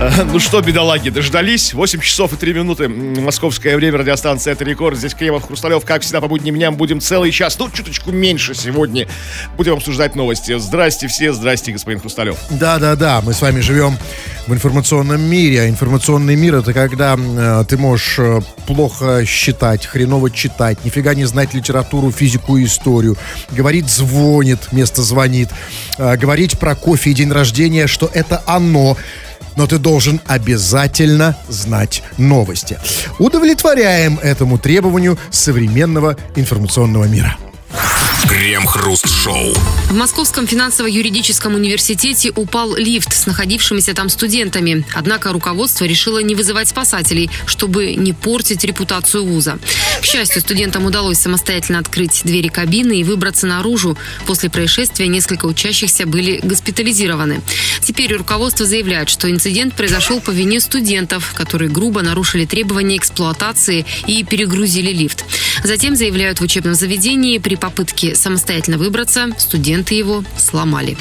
Ну что, бедолаги, дождались? 8 часов и 3 минуты. Московское время, радиостанция «Это рекорд». Здесь Кремов, Хрусталев. Как всегда, по будним дням будем целый час, ну, чуточку меньше сегодня. Будем обсуждать новости. Здрасте все, здрасте, господин Хрусталев. Да-да-да, мы с вами живем в информационном мире. А информационный мир — это когда э, ты можешь э, плохо считать, хреново читать, нифига не знать литературу, физику и историю. Говорит, звонит, место звонит. Э, говорить про кофе и день рождения, что это оно но ты должен обязательно знать новости. Удовлетворяем этому требованию современного информационного мира. Крем-хруст-шоу. В Московском финансово-юридическом университете упал лифт с находившимися там студентами. Однако руководство решило не вызывать спасателей, чтобы не портить репутацию вуза. К счастью, студентам удалось самостоятельно открыть двери кабины и выбраться наружу. После происшествия несколько учащихся были госпитализированы. Теперь руководство заявляет, что инцидент произошел по вине студентов, которые грубо нарушили требования эксплуатации и перегрузили лифт. Затем заявляют в учебном заведении, при попытке самостоятельно выбраться, студенты его сломали.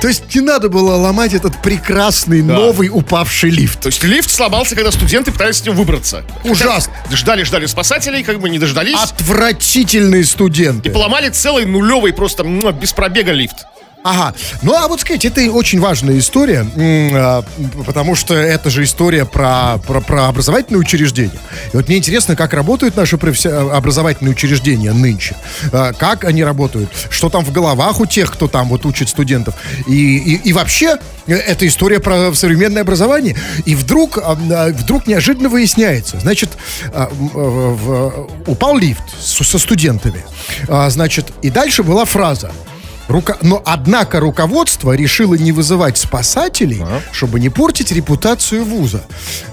То есть не надо было ломать этот прекрасный Да. новый упавший лифт. То есть лифт сломался, когда студенты пытались с ним выбраться. Ужасно. Ждали-ждали спасателей, как бы не дождались. Отвратительные студенты. И поломали целый нулевый просто без пробега лифт. Ага. Ну, а вот сказать, это очень важная история, а, потому что это же история про, про, про образовательные учреждения. И вот мне интересно, как работают наши професси- образовательные учреждения нынче. А, Как они работают, что там в головах у тех, кто там вот учит студентов. И, и, и вообще, э, это история про современное образование. И вдруг, а, а, вдруг неожиданно выясняется, значит, а, э, в- упал лифт со студентами. А, Значит, и дальше была фраза. Рука... Но, однако, руководство решило не вызывать спасателей, чтобы не портить репутацию вуза.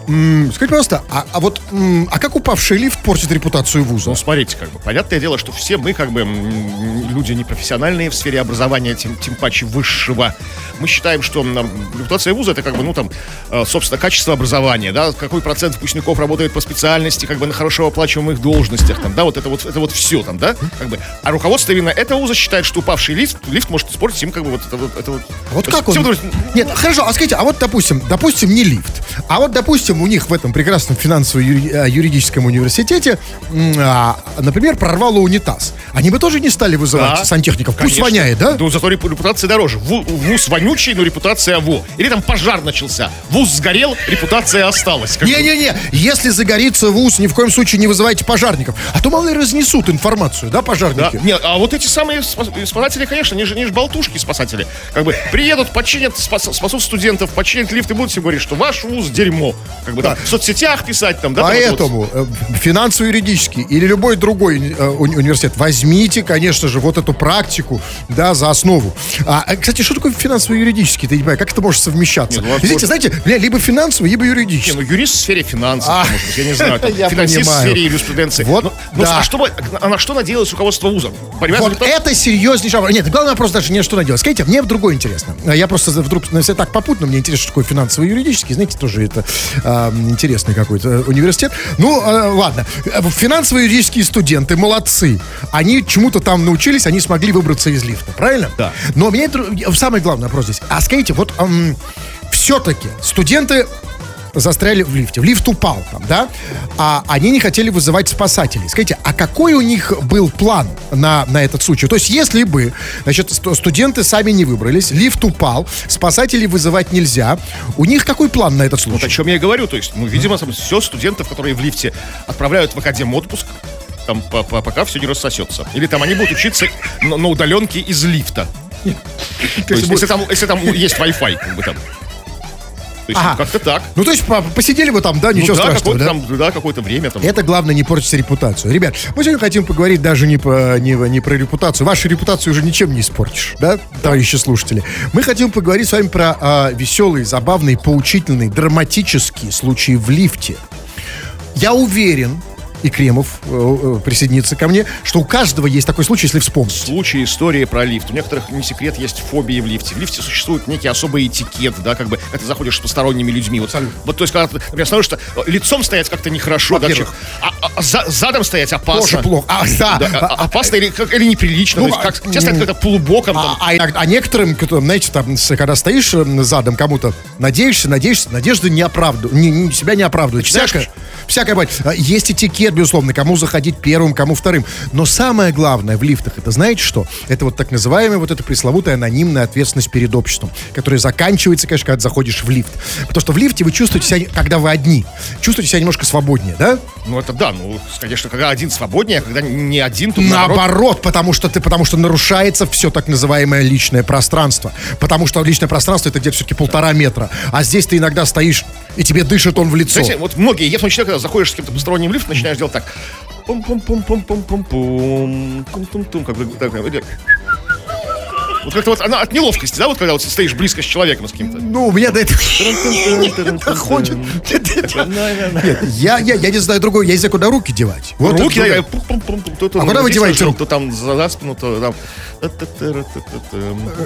М, скажите, пожалуйста, а, а вот м, а как упавший лифт портит репутацию вуза? Ну, смотрите, как бы, понятное дело, что все мы, как бы, м, люди непрофессиональные в сфере образования, тем, тем паче высшего. Мы считаем, что м, репутация вуза это, как бы, ну, там, э, собственно, качество образования, да, какой процент выпускников работает по специальности, как бы, на хорошо оплачиваемых должностях, там, да, вот это вот, это вот все, там, да, как бы. А руководство именно этого вуза считает, что упавший лифт, лифт может испортить им, как бы, вот это вот. Это вот, Вот То как есть он? вдруг- Нет, хорошо, а скажите, а вот, допустим, допустим, не лифт, а вот, допустим, у них в этом прекрасном финансово-юридическом университете, м, а, например, прорвало унитаз. Они бы тоже не стали вызывать Да, сантехников. Пусть конечно. воняет, да? Ну, зато репу- репутация дороже. Ву- Вуз вонючий, но репутация во. Или там пожар начался. Вуз сгорел, репутация осталась. Не-не-не, если загорится вуз, ни в коем случае не вызывайте пожарников. А то, мало ли, разнесут информацию, да, Да. пожарники? Нет, а вот эти самые спас- спасатели, конечно, они же, они же болтушки спасатели. Как бы приедут, починят, спас- спасут студентов, починят лифт и будут всем говорить, что ваш вуз дерьмо. Как бы там в соцсетях писать там, да? там вот- Поэтому э, финансово-юридический или любой другой э, уни- университет, возьмите, конечно же, вот эту практику, да, за основу. А, э, кстати, что такое финансово-юридический? Ты не понимаешь, как это может совмещаться? Нет, ну, Видите, знаете, либо финансовый, либо Не, юридический. ну юрист в сфере финансов, А, может быть, я не знаю, там, я финансист в понимаю. сфере юриспруденции. Вот, Ну, ну, да. а что, бы- а на что надеялось руководство вуза? Привязывали Вот это серьезнейший вопрос. Нет, главный вопрос даже не что надо делать. Скажите, мне другое интересно. А Я просто вдруг, ну, если так попутно, мне интересно, что такое финансово-юридический. Знаете, тоже это а, интересный какой-то э, университет. Ну, а, ладно. Э, Финансово-юридические студенты молодцы. Они чему-то там научились, они смогли выбраться из лифта, правильно? Да. Но мне самый главный вопрос здесь. А скажите, вот все-таки студенты застряли в лифте. В лифт упал там, да? А они не хотели вызывать спасателей. Скажите, а какой у них был план на, на этот случай? То есть, если бы, значит, ст- студенты сами не выбрались, лифт упал, спасателей вызывать нельзя, у них какой план на этот Вот о случай? чем я и говорю. То есть, ну, видимо, там все студентов, которые в лифте отправляют в академ отпуск, там, по- по- пока все не рассосется. Или там они будут учиться на, на удаленке из лифта. То есть, если там, если там есть Wi-Fi, как бы там. То есть, Ага. как-то так. Ну, то есть, по- посидели бы там, да, ничего ну, да, страшного, какое-то да? там, да, какое-то время там. Это главное не портить репутацию. Ребят, мы сегодня хотим поговорить даже не, по, не, не про репутацию. Вашу репутацию уже ничем не испортишь, да, товарищи слушатели? Мы хотим поговорить с вами про а, веселые, забавные, поучительные, драматические случаи в лифте. Я уверен, и Кремов э, э, присоединится ко мне, что у каждого есть такой случай, если вспомнить. Случай, истории про лифт. У некоторых, не секрет, есть фобии в лифте. В лифте существует некий особый этикет, да, как бы, когда ты заходишь с посторонними людьми. Вот, вот то есть, когда ты, например, становишься, лицом стоять как-то нехорошо, да, а, а- а за- задом стоять опасно. Тоже плохо. А, да. Да, а- а- опасно или, как- или неприлично. Ну, то есть, как, а, тебя стоят как-то полубоком. А, а иногда- а некоторым, знаете, там, когда стоишь э, задом кому-то, надеешься, надеешься, надежды не оправдывают, не, не- себя не оправдывают. Начинаешь Всякое, всякое. А, Есть этикет, безусловно, кому заходить первым, кому вторым. Но самое главное в лифтах, это знаете что? Это вот так называемая вот эта пресловутая анонимная ответственность перед обществом, которая заканчивается, конечно, когда заходишь в лифт. Потому что в лифте вы чувствуете себя, когда вы одни, чувствуете себя немножко свободнее, да? Ну, это да, ну, конечно, когда один свободнее, а когда не один, то наоборот. Наоборот, потому что ты, потому что нарушается все так называемое личное пространство. Потому что личное пространство это где-то все-таки полтора метра. А здесь ты иногда стоишь, и тебе дышит он в лицо. Знаете, вот многие, я в том когда заходишь с кем-то посторонним лифт, начинаешь делать так. Пум-пум-пум-пум-пум-пум, тум-тум-тум, как бы так, Вот как-то вот она от неловкости, да, вот когда вот стоишь близко с человеком с каким-то. Ну, у меня до этого не доходит. Нет, я, я, я не знаю другой, я не знаю, куда руки девать. Вот Руки, то А куда вы деваете руки? То там за спину, то там.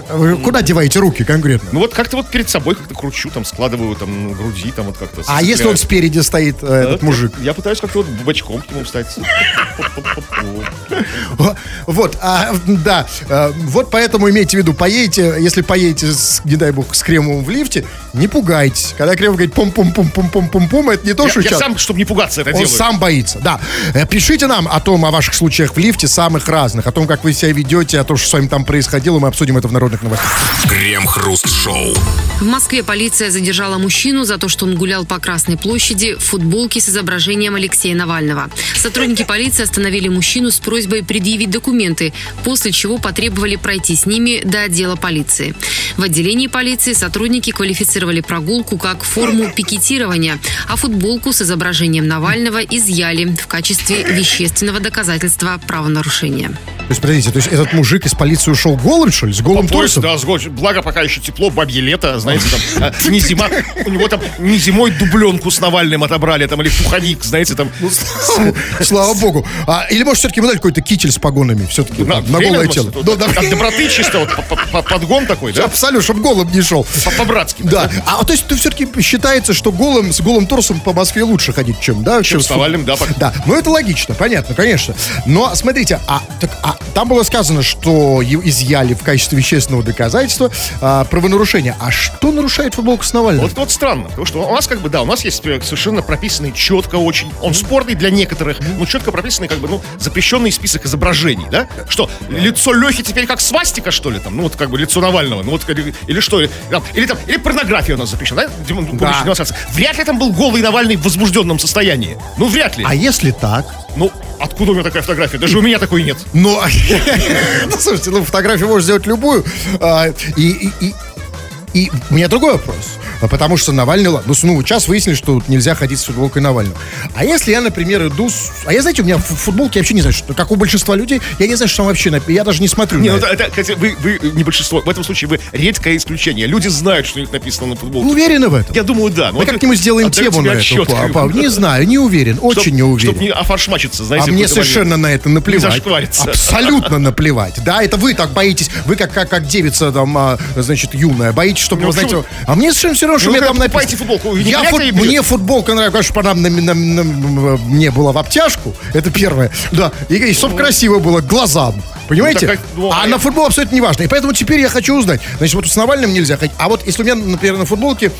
Вы Куда деваете руки конкретно? Ну вот как-то вот перед собой как-то кручу, там складываю там груди, там вот как-то. А если он спереди стоит, э, этот мужик? Я пытаюсь как-то вот бочком к нему встать. Во- Вот, а, да, э, вот поэтому имейте в виду, поедете, если поедете, с, не дай бог, с кремом в лифте, не пугайтесь. Когда кремов говорит пум-пум-пум-пум-пум-пум, это не то, Я, что я сейчас. сам, чтобы не пугаться, это Он делаю. сам боится, да. Э, Пишите нам о том, о ваших случаях в лифте, самых разных, о том, как вы себя ведете, о том, что с вами там происходило, мы обсудим это в народных новостях. Крем-хруст-шоу. В Москве полиция задержала мужчину за то, что он гулял по Красной площади в футболке с изображением Алексея Навального. Сотрудники полиции остановили мужчину с просьбой предъявить документы, после чего потребовали пройти с ними до отдела полиции. В отделении полиции сотрудники квалифицировали прогулку как форму пикетирования, а футболку с изображением Навального изъяли в качестве вещественного доказательства правонарушения. То есть, подождите, то есть этот мужик из полиции ушел голым, что ли, с голым По пояс, торсом? да, с год- Благо, пока еще тепло, бабье лето, знаете, там, а, не зима. У него там не зимой дубленку с Навальным отобрали, там, или пуховик, знаете, там. Слава богу. А, или, может, все-таки ему дали какой-то китель с погонами, все-таки, На, голое тело. Ну, да. От доброты чисто, вот, по- по- по- подгон такой, да? Абсолютно, чтобы голым не шел. По- По-братски. Да. А то есть ты все-таки считается, что голым, с голым торсом по Москве лучше ходить, чем, да? Чем с Навальным, да. Да, ну это логично, понятно, конечно. Но смотрите, а, так, а там было сказано, что изъяли в качестве вещественного доказательства а, правонарушение. А что нарушает футболка с Навальным? Вот, вот странно, потому что у нас как бы, да, у нас есть э, совершенно прописанный четко очень, он спорный для некоторых, но четко прописанный как бы, ну, запрещенный список изображений, да? Что, лицо Лехи теперь как свастика, что ли, там, ну, вот как бы лицо Навального, ну, вот, или, или что, или там, или там, или порнография у нас запрещена, да? Демонстрация. Вряд ли там был голый Навальный в возбужденном состоянии, ну, вряд ли. А если так? Ну, откуда у меня такая фотография? Даже у меня такой нет. Ну, ну, слушайте, ну, фотографию можно сделать любую. А, И, и, и, и у меня другой вопрос. А Потому что Навальный, ну, ну, сейчас выяснили, что нельзя ходить с футболкой Навального. А если я, например, иду с... А я, знаете, у меня в футболке, я вообще не знаю, что, как у большинства людей, я не знаю, что там вообще, нап- я даже не смотрю Не, ну, это. это, кстати, вы, вы не большинство. В этом случае вы редкое исключение. Люди знают, что у них написано на футболке. Уверены в этом? Я думаю, да. Но Мы вот как-нибудь сделаем тему на отчет, бы. Не знаю, не уверен, очень не уверен. Чтобы не офаршмачиться, знаете. А мне совершенно на это наплевать. Абсолютно наплевать. Да, это вы так боитесь. Вы как, как, как девица там, а, значит, юная. Боитесь, чтобы, Ну, знаете... А мне совершенно все равно, что Ну, мне там покупаете футболку, Я фут-? Мне футболка нравится, конечно, она на- на- на- мне была в обтяжку. Это первое. Да. И, и чтобы красиво было глазам. Понимаете? Ну, так, ну, а а на я- футбол абсолютно не важно. И поэтому теперь я хочу узнать. Значит, вот с Навальным нельзя ходить. А вот если у меня, например, на футболке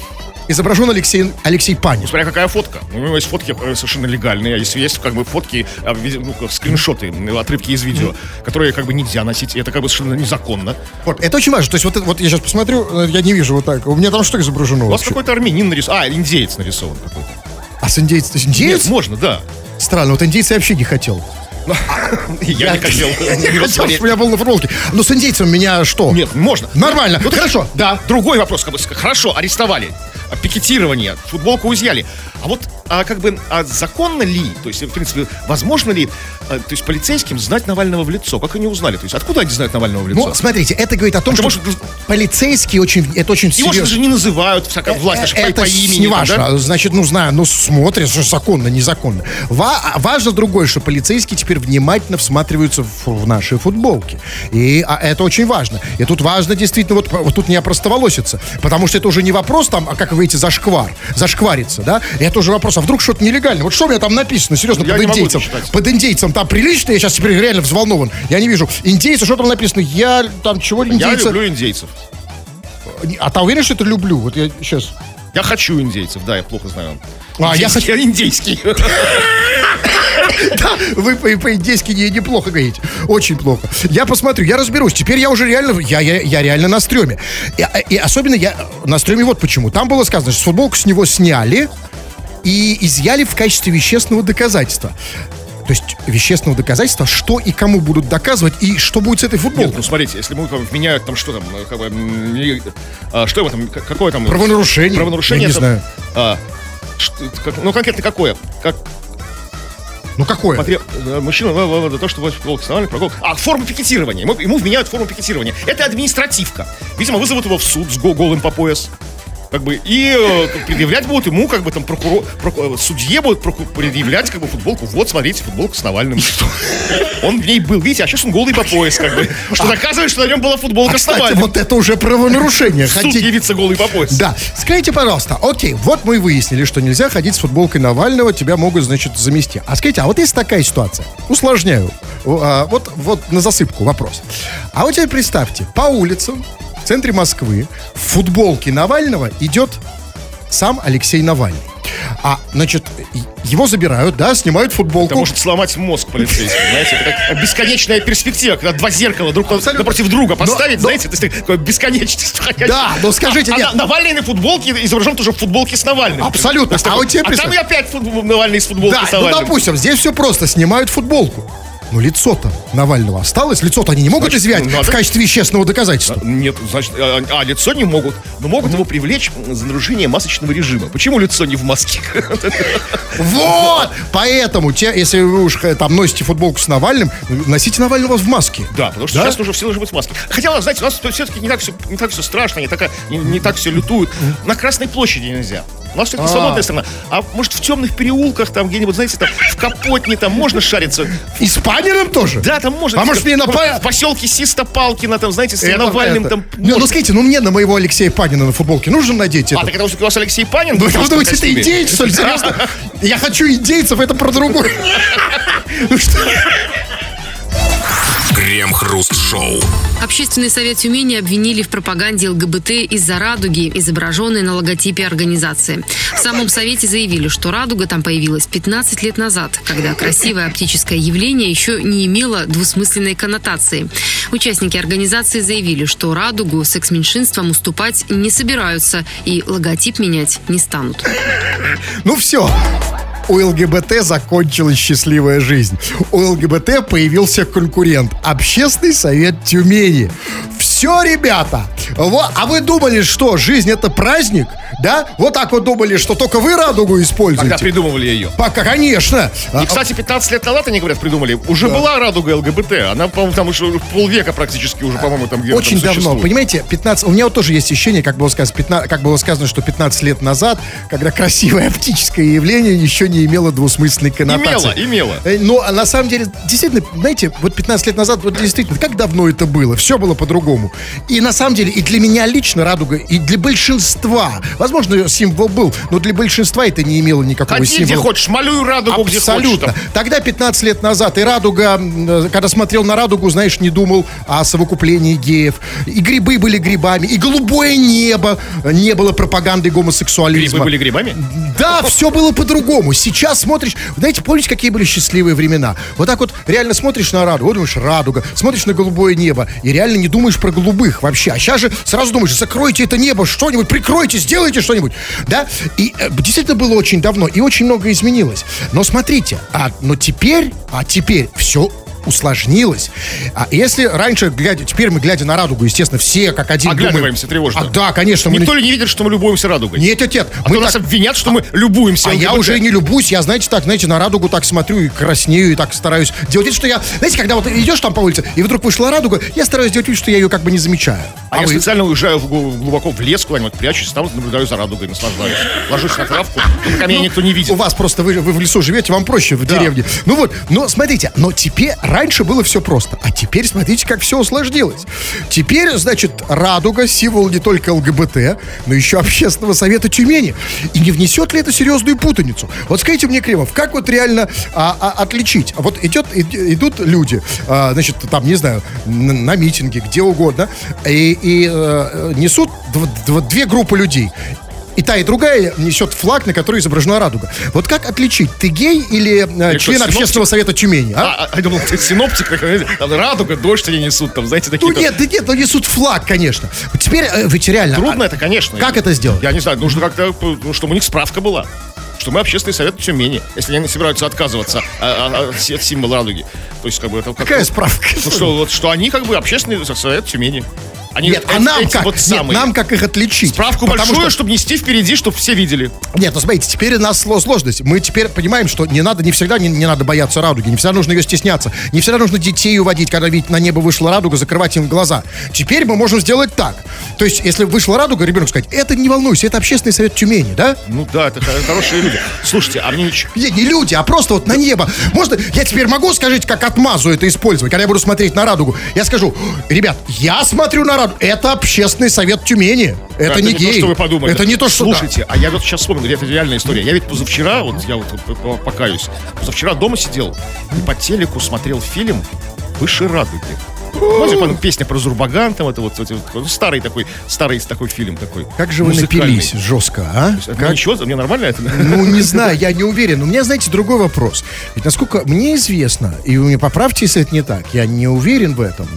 изображен Алексей, Алексей Панин. Смотря какая фотка. У него есть фотки э, совершенно легальные, если есть как бы фотки, э, ну, скриншоты, э, отрывки из видео, которые как бы нельзя носить, это как бы совершенно незаконно. Вот, это очень важно. То есть вот, вот я сейчас посмотрю, я не вижу вот так. У меня там что изображено У вас какой-то армянин нарисован, а, индеец нарисован какой-то. А с индейцем? индеец? Нет, можно, да. Странно, вот индейца я вообще не хотел. Я не хотел. Не хотел, чтобы меня был на футболке. Но с индейцем меня что? Нет, можно. Нормально. Ну, Хорошо. Да, другой вопрос. Как бы, хорошо, арестовали. Пикетирование, футболку изъяли. А вот а как бы, а законно ли, то есть, в принципе, возможно ли, а, то есть, полицейским знать Навального в лицо? Как они узнали? То есть, откуда они знают Навального в лицо? Ну, смотрите, это говорит о том, Это что может- полицейские очень, это очень Его же серьезно. не называют, всякая власть, даже по, это по с- имени. не важно. да? Значит, ну знаю, ну смотрят, что законно, незаконно. Ва- важно другое, что полицейские теперь внимательно всматриваются в, в наши футболки. И а, это очень важно. И тут важно действительно, вот, вот тут не опростоволоситься. Потому что это уже не вопрос там, а как выйти за шквар, зашквариться, да? Это уже вопрос, а вдруг что-то нелегально? Вот что у меня там написано, серьезно, Я под индейцем? Под индейцем там прилично, я сейчас теперь реально взволнован. Я не вижу. Индейцы, что там написано? Я там чего Я индейца? люблю индейцев. А ты уверен, что это люблю? Вот я сейчас... Я хочу индейцев, да, я плохо знаю. А, я Индейский, индейский. Да, вы по- по-индейски не- неплохо говорите. Очень плохо. Я посмотрю, я разберусь. Теперь я уже реально, я, я, я реально на стреме. И, и особенно я на стреме вот почему. Там было сказано, что футболку с него сняли и изъяли в качестве вещественного доказательства. То есть вещественного доказательства, что и кому будут доказывать, и что будет с этой Нет, футболкой. ну смотрите, если мы там, меняют там что там, э, как бы, а, что там, какое там... Правонарушение. Правонарушение. Я не там, знаю. а, что- как- ну, конкретно какое? Как Ну какое? потреб... э, мужчина, э, за то, что футболка основали, прогул. А, форму пикетирования. Ему, ему вменяют форму пикетирования. Это административка. Видимо, вызовут его в суд с го- голым по пояс. Как бы, и э, предъявлять будут ему, как бы там прокурор, проку- э, судье будут проку- предъявлять, как бы, футболку. Вот, смотрите, футболка с Навальным. Он в ней был, видите, а сейчас он голый по пояс, как бы. Что доказывает, что на нем была футболка А, с Навальным. вот это уже правонарушение. Суд явиться голый по пояс. Да. Скажите, пожалуйста, окей, вот мы выяснили, что нельзя ходить с футболкой Навального, тебя могут, значит, замести. А скажите, а вот есть такая ситуация, усложняю, а, вот, вот на засыпку вопрос. А вот теперь представьте, по улицам в центре Москвы в футболке Навального идет сам Алексей Навальный. А, значит, его забирают, да, снимают футболку. Это может сломать мозг полицейскому, знаете, это как бесконечная перспектива, когда два зеркала друг Абсолютно. напротив друга поставить, но- знаете, это такое бесконечность. Да, но скажите, а, нет. А, Навальный на футболке изображен тоже в футболке с Навальным. Абсолютно. Есть А такой, вот тебе а там и опять футбол- Навальный с футболкой Да, с ну Навальным. допустим, здесь все просто, снимают футболку. Но лицо-то Навального осталось, лицо-то они не могут Значит, изъять ну, надо- в качестве вещественного доказательства. Нет, значит, а, а, лицо не могут, но могут его привлечь за нарушение масочного режима. Почему лицо не в маске? Вот! Поэтому, те, если вы уж там носите футболку с Навальным, носите Навального в маске. Да, потому что Да? сейчас уже все должны быть в маске. Хотя, знаете, у нас все-таки не так все, не так все страшно, не, такая, не, не так все лютуют. На Красной площади нельзя. У нас все-таки А. свободная страна. А может в темных переулках, там где-нибудь, знаете, там в Капотне, там можно шариться. И с Паниным тоже? Да, там можно. А может, мне на в, поселке Систопалкино, там, знаете, с Это- Навальным, это. там. Ну, ну, скажите, ну мне на моего Алексея Панина на футболке нужно надеть А, это? так это у вас Алексей Панин? Ну, вы думаете, это индейец, что ли? Серьезно? Я хочу индейцев, это про другое. Крем-хруст-шоу. Общественный совет Тюмени обвинили в пропаганде ЛГБТ из-за радуги, изображенной на логотипе организации. В самом совете заявили, что радуга там появилась 15 лет назад, когда красивое оптическое явление еще не имело двусмысленной коннотации. Участники организации заявили, что радугу секс-меньшинствам уступать не собираются и логотип менять не станут. Ну все. У ЛГБТ закончилась счастливая жизнь. У ЛГБТ появился конкурент. Общественный совет Тюмени. Все, ребята. Во- а вы думали, что жизнь это праздник? Да? Вот так вот думали, что только вы радугу Когда используете? придумывали ее. Пока, конечно. И, кстати, 15 лет назад, они говорят, придумали, уже была радуга ЛГБТ. Она, по-моему, там уже полвека практически уже, по-моему, там где-то Очень там давно. существует. Понимаете, 15... У меня вот тоже есть ощущение, как было, сказано, 15, как было сказано, что 15 лет назад, когда красивое оптическое явление еще не имело двусмысленной коннотации. Имело, имело. Э, Но а на самом деле, действительно, знаете, вот 15 лет назад, вот действительно, как давно это было? Все было по-другому. И на самом деле, и для меня лично радуга, и для большинства, возможно, символ был, но для большинства это не имело никакого Ходи где символа. хочешь, малюй радугу где хочешь. Абсолютно. Тогда 15 лет назад и радуга, когда смотрел на радугу, знаешь, не думал о совокуплении геев. И грибы были грибами, и голубое небо не было пропагандой гомосексуализма. Грибы были грибами? Да, все было по-другому. Сейчас смотришь, знаете, помните, какие были счастливые времена? Вот так вот реально смотришь на радугу, вот думаешь, радуга, смотришь на голубое небо, и реально не думаешь про голубых вообще. А сейчас же сразу думаешь, закройте это небо, что-нибудь, прикройте, сделайте что-нибудь. Да? И э, действительно было очень давно, и очень много изменилось. Но смотрите, а, но теперь, а теперь все усложнилось. А если раньше, глядя, теперь мы, глядя на радугу, естественно, все как один Оглядываемся думаем... тревожно. А, да, конечно. мы Никто ли не видит, что мы любуемся радугой? Нет, нет, нет. А мы то нас так- обвинят, что мы любуемся. а я уже не любуюсь, я, знаете, так, знаете, на радугу так смотрю и краснею, и так стараюсь делать вид, что я... Знаете, когда вот идешь там по улице, и вдруг вышла радуга, я стараюсь делать вид, что я ее как бы не замечаю. А, я вы? специально уезжаю в глубоко в лес куда-нибудь, прячусь, там наблюдаю за радугой, наслаждаюсь. Ложусь на травку, пока меня никто не У видит. вас просто вы, вы в лесу живете, вам проще в деревне. Ну вот, но смотрите, но теперь раньше было все просто, а теперь смотрите, как все усложнилось. Теперь, значит, радуга символ не только ЛГБТ, но еще общественного совета Тюмени. И не внесет ли это серьезную путаницу? Вот скажите мне, Кремов, как вот реально а, а, отличить? Вот идет, и- идут люди, а, значит, там, не знаю, н- на митинге, где угодно, и, и, э, несут дв- дв- две группы людей. И та, и другая несет флаг, на который изображена радуга. Вот как отличить, ты гей или э, что, член синоптик? общественного совета Тюмени? А? А, а, я думал, ты синоптик, знаете, там радуга, дождь они несут, там, знаете, такие... Ну нет, да нет, ну несут флаг, конечно. Теперь э, ведь реально. Трудно а- это, конечно. Как это сделать? Я не знаю, нужно как-то, ну, чтобы у них справка была. Что мы общественный совет Тюмени, если они собираются отказываться а, а, от си- от символа радуги. То есть, как бы, это как Какая справка? Ну, что, вот, что они, как бы, общественный совет Тюмени. Они Нет, а нам как? вот Нет, самые. нам как их отличить? Справку Потому большую, что- чтобы нести впереди, чтобы все видели. Нет, ну смотрите, теперь у нас сло- сложность. Мы теперь понимаем, что не надо, не всегда не, не надо бояться радуги, не всегда нужно ее стесняться, не всегда нужно детей уводить, когда видеть на небо вышла радуга, закрывать им глаза. Теперь мы можем сделать так. То есть, если вышла радуга, ребенок сказать, это не волнуйся, это общественный совет Тюмени, да? Ну да, это хо- хорошие люди. Слушайте, а мне ничего... Не, не люди, а просто вот на небо. Можно, я теперь могу, скажите, как отмазу это использовать, когда я буду смотреть на радугу? Я скажу, ребят, я смотрю на радугу, это общественный совет Тюмени. Это, не, гей. то, что вы подумали. Это не то, что... да. Слушайте, а я вот сейчас вспомнил, это реальная история. Я ведь позавчера, вот я вот покаюсь, позавчера дома сидел и по телеку смотрел фильм «Выше радуги». Знаете, по- песня про Зурбаган, там это вот, вот- вот, старый такой, старый такой фильм такой. Как же вы напились жестко, а? Это Как- Ничего, мне нормально это? Ну, не знаю, я не уверен. У меня, знаете, другой вопрос. Ведь насколько мне известно, и вы мне поправьте, если это не так, я не уверен в этом,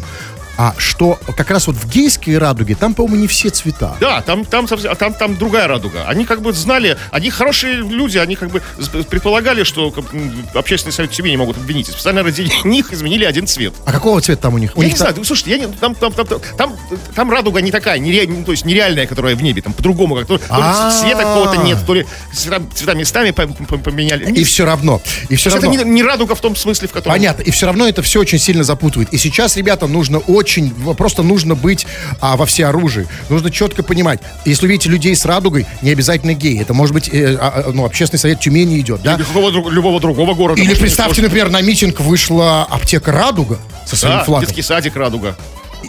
а что как раз вот в гейской радуге, там, по-моему, не все цвета. Да, там, там, совсем- там, там другая радуга. Они как бы знали, они хорошие люди, они как бы предполагали, что общественный совет Тюмени могут обвинить. Специально ради них изменили один цвет. А какого цвета там у них? У Я них не там- знаю, слушайте, я не, там, там, там, там, там, радуга не такая, нере- ну, то есть нереальная, которая в небе, там по-другому, как то, то ли А. цвета какого-то нет, то ли цвета, цвета местами по- по- поменяли. И все равно. И все есть это равно. не, не радуга в том смысле, в котором... Понятно. И все равно это все очень сильно запутывает. И сейчас, ребята, нужно очень, просто нужно быть а, во всеоружии. Нужно четко понимать, если увидите людей с радугой, не обязательно геи. Это может быть, э, а, а, ну, общественный совет Тюмени идет, да? Или какого любого другого города. Или представьте, например, на митинг вышла аптека «Радуга» со своим да, флагом. детский садик радуга.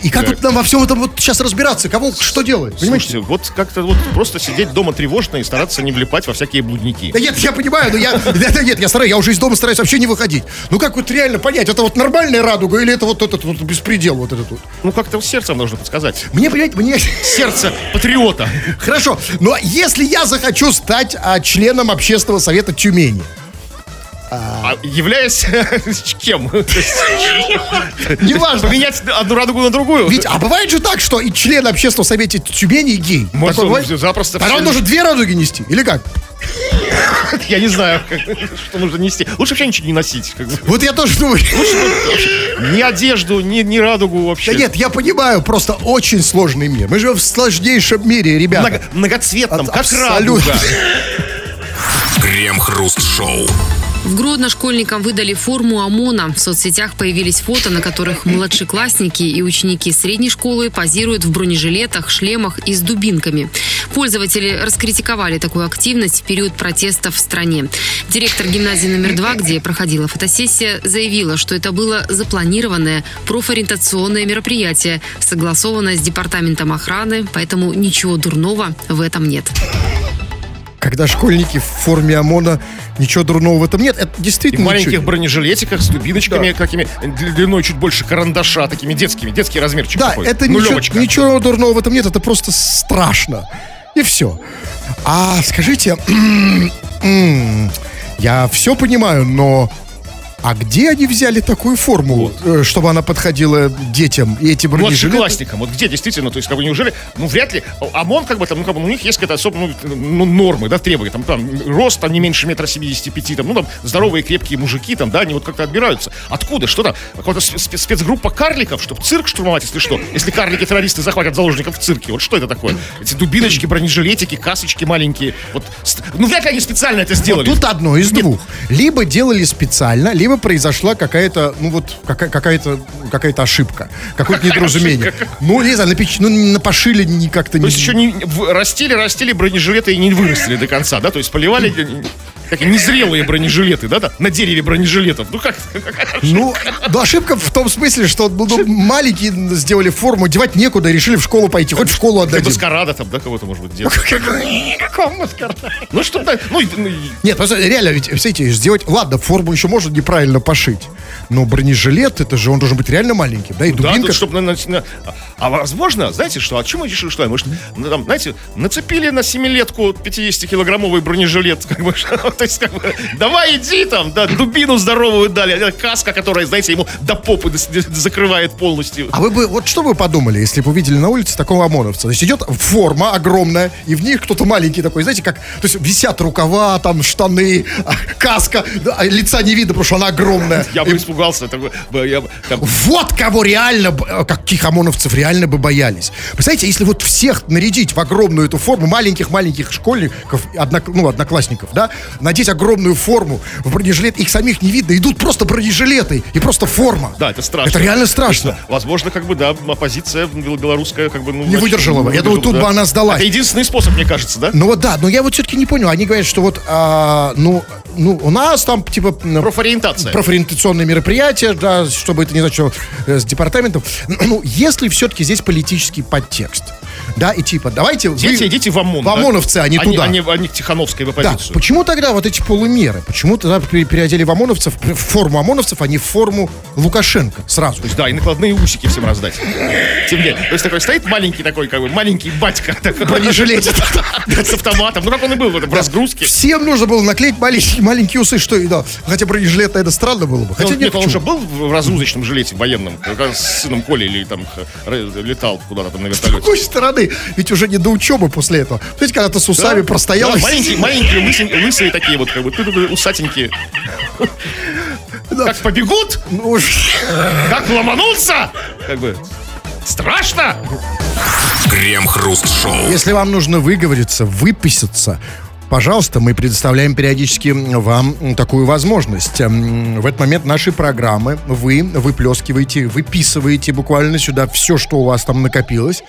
И как вот нам во всем этом вот сейчас разбираться? Кого что делать? Понимаете? Слушайте, вот как-то вот просто сидеть дома тревожно и стараться не влипать во всякие блудники. Да нет, я понимаю, но я... Да нет, я стараюсь, я уже из дома стараюсь вообще не выходить. Ну как вот реально понять, это вот нормальная радуга или это вот этот вот беспредел вот этот вот? Ну, как-то сердцем нужно подсказать. Мне, понимаете, мне... Сердце патриота. Хорошо, но если я захочу стать а, членом общественного совета Тюмени, А являясь кем? Неважно. Поменять одну радугу на другую. Ведь, а бывает же так, что и член общественного совета Тюмени и гей. Может, он бывает? запросто Тогда он должен две радуги нести, или как? Я не знаю, что нужно нести. Лучше вообще ничего не носить. Вот я тоже думаю. Ни одежду, ни, ни радугу вообще. Да нет, я понимаю, просто очень сложный мир. Мы живем в сложнейшем мире, ребята. Много- многоцветном, Аб- как абсолютно. радуга. Крем-хруст-шоу. В Гродно школьникам выдали форму ОМОНа. В соцсетях появились фото, на которых младшеклассники и ученики средней школы позируют в бронежилетах, шлемах и с дубинками. Пользователи раскритиковали такую активность в период протестов в стране. Директор гимназии номер два, где проходила фотосессия, заявила, что это было запланированное профориентационное мероприятие, согласованное с департаментом охраны, поэтому ничего дурного в этом нет. Когда школьники в форме ОМОНа, ничего дурного в этом нет. Это И действительно в маленьких бронежилетиках с дубиночками, какими дли- длиной чуть больше карандаша, такими детскими, детский размерчик Да, такой. это ничего, ничего дурного в этом нет, это просто страшно. И все. А скажите, я все понимаю, но А где они взяли такую форму, э, чтобы она подходила детям и эти бронежилеты? Младшеклассникам. Вот где действительно, то есть, как бы, неужели, ну, вряд ли, ОМОН, как бы, там, ну, как бы, у них есть какая-то особая, ну, ну, нормы, да, требования, там, там, рост, там, не меньше метра семидесяти пяти, там, ну, там, здоровые, крепкие мужики, там, да, они вот как-то отбираются. Откуда? Что там? Какая-то спе- спецгруппа карликов, чтобы цирк штурмовать, если что? Если карлики-террористы захватят заложников в цирке, вот что это такое? Эти дубиночки, бронежилетики, касочки маленькие, вот, ну, вряд ли они специально это сделали. Тут одно из двух. Либо делали специально, либо произошла какая-то, ну вот, какая- какая-то какая-то ошибка, какое-то недоразумение. Ну, не знаю, напеч... ну, напошили не как-то... То есть еще не растили, растили бронежилеты и не вырастили до конца, да? То есть поливали такие незрелые бронежилеты, да, да? На дереве бронежилетов. Ну как? Ну, ну, ошибка в том смысле, что ну, ну, маленькие сделали форму, девать некуда, и решили в школу пойти, хоть в школу отдадим. маскарада там, да, кого-то, может быть, делать. Какого маскарада? Ну что, да, ну, ну, Нет, просто реально, ведь, смотрите, сделать, ладно, форму еще можно неправильно пошить, но бронежилет, это же, он должен быть реально маленьким, да, и да, дубинка. тут, чтобы на- на- на- а, а возможно, знаете что, о чем я решил, что, может, ну, там, знаете, нацепили на семилетку 50-килограммовый бронежилет, как бы, то есть, как бы, давай иди там, да, дубину здоровую дали, каска, которая, знаете, ему до попы закрывает полностью. А вы бы, вот что вы подумали, если бы увидели на улице такого ОМОНовца? То есть идет форма огромная, и в них кто-то маленький такой, знаете, как, то есть висят рукава, там штаны, а, каска, а лица не видно, потому что она огромная. Я И бы испугался, такой, бы, я бы, там, Вот кого реально, э, каких ОМОНовцев реально бы боялись. Представляете, если вот всех нарядить в огромную эту форму, маленьких-маленьких школьников, однок- ну, одноклассников, да, надеть огромную форму в бронежилет, их самих не видно, идут просто бронежилеты и просто форма. Да, это страшно. Это реально страшно. Возможно, как бы, да, оппозиция бел- белорусская, как бы, ну... Не выдержала бы. Я думаю, тут бы она сдалась. Это единственный способ, мне кажется, да? Ну вот да, но я вот все-таки не понял. Они говорят, что вот, а, ну, ну, у нас там, типа, Профориентация. профориентационные мероприятия, да, чтобы это не значило э, с департаментом. Ну, если все-таки здесь политический подтекст, да, и типа, давайте... вы- Дети, идите в ОМОН. В ОМОНовцы, а не они, туда. Они, они к Тихановской в Да, оппозицию. почему тогда вот эти полумеры? Почему тогда пере- переодели в ОМОНовцев, в форму ОМОНовцев, а не в форму Лукашенко сразу? То есть, да, и накладные усики всем раздать. Тем не То есть такой стоит маленький такой, как бы, маленький батька. такой, бронежилете. С автоматом. Ну, как он и был в этом, разгрузке. Всем нужно было наклеить маленькие, маленькие усы, что и да. Хотя бронежилет, это странно было бы. Хотя Ну, Нет, он почему? уже был в разгрузочном жилете военном, когда с сыном Коли или там летал куда-то там на С вертолете. другой стороны, ведь уже не до учебы после этого. Знаете, когда ты с усами Да, простоял... да, маленькие, маленькие, лысень- лысые такие вот, как бы, усатенькие. Как побегут, Ну, уж- как ломанутся, как бы, страшно. Крем-хруст-шоу. Если вам нужно выговориться, выписаться, пожалуйста, мы предоставляем периодически вам такую возможность. М, В этот момент нашей программы вы выплескиваете, выписываете буквально сюда все, что у вас там накопилось.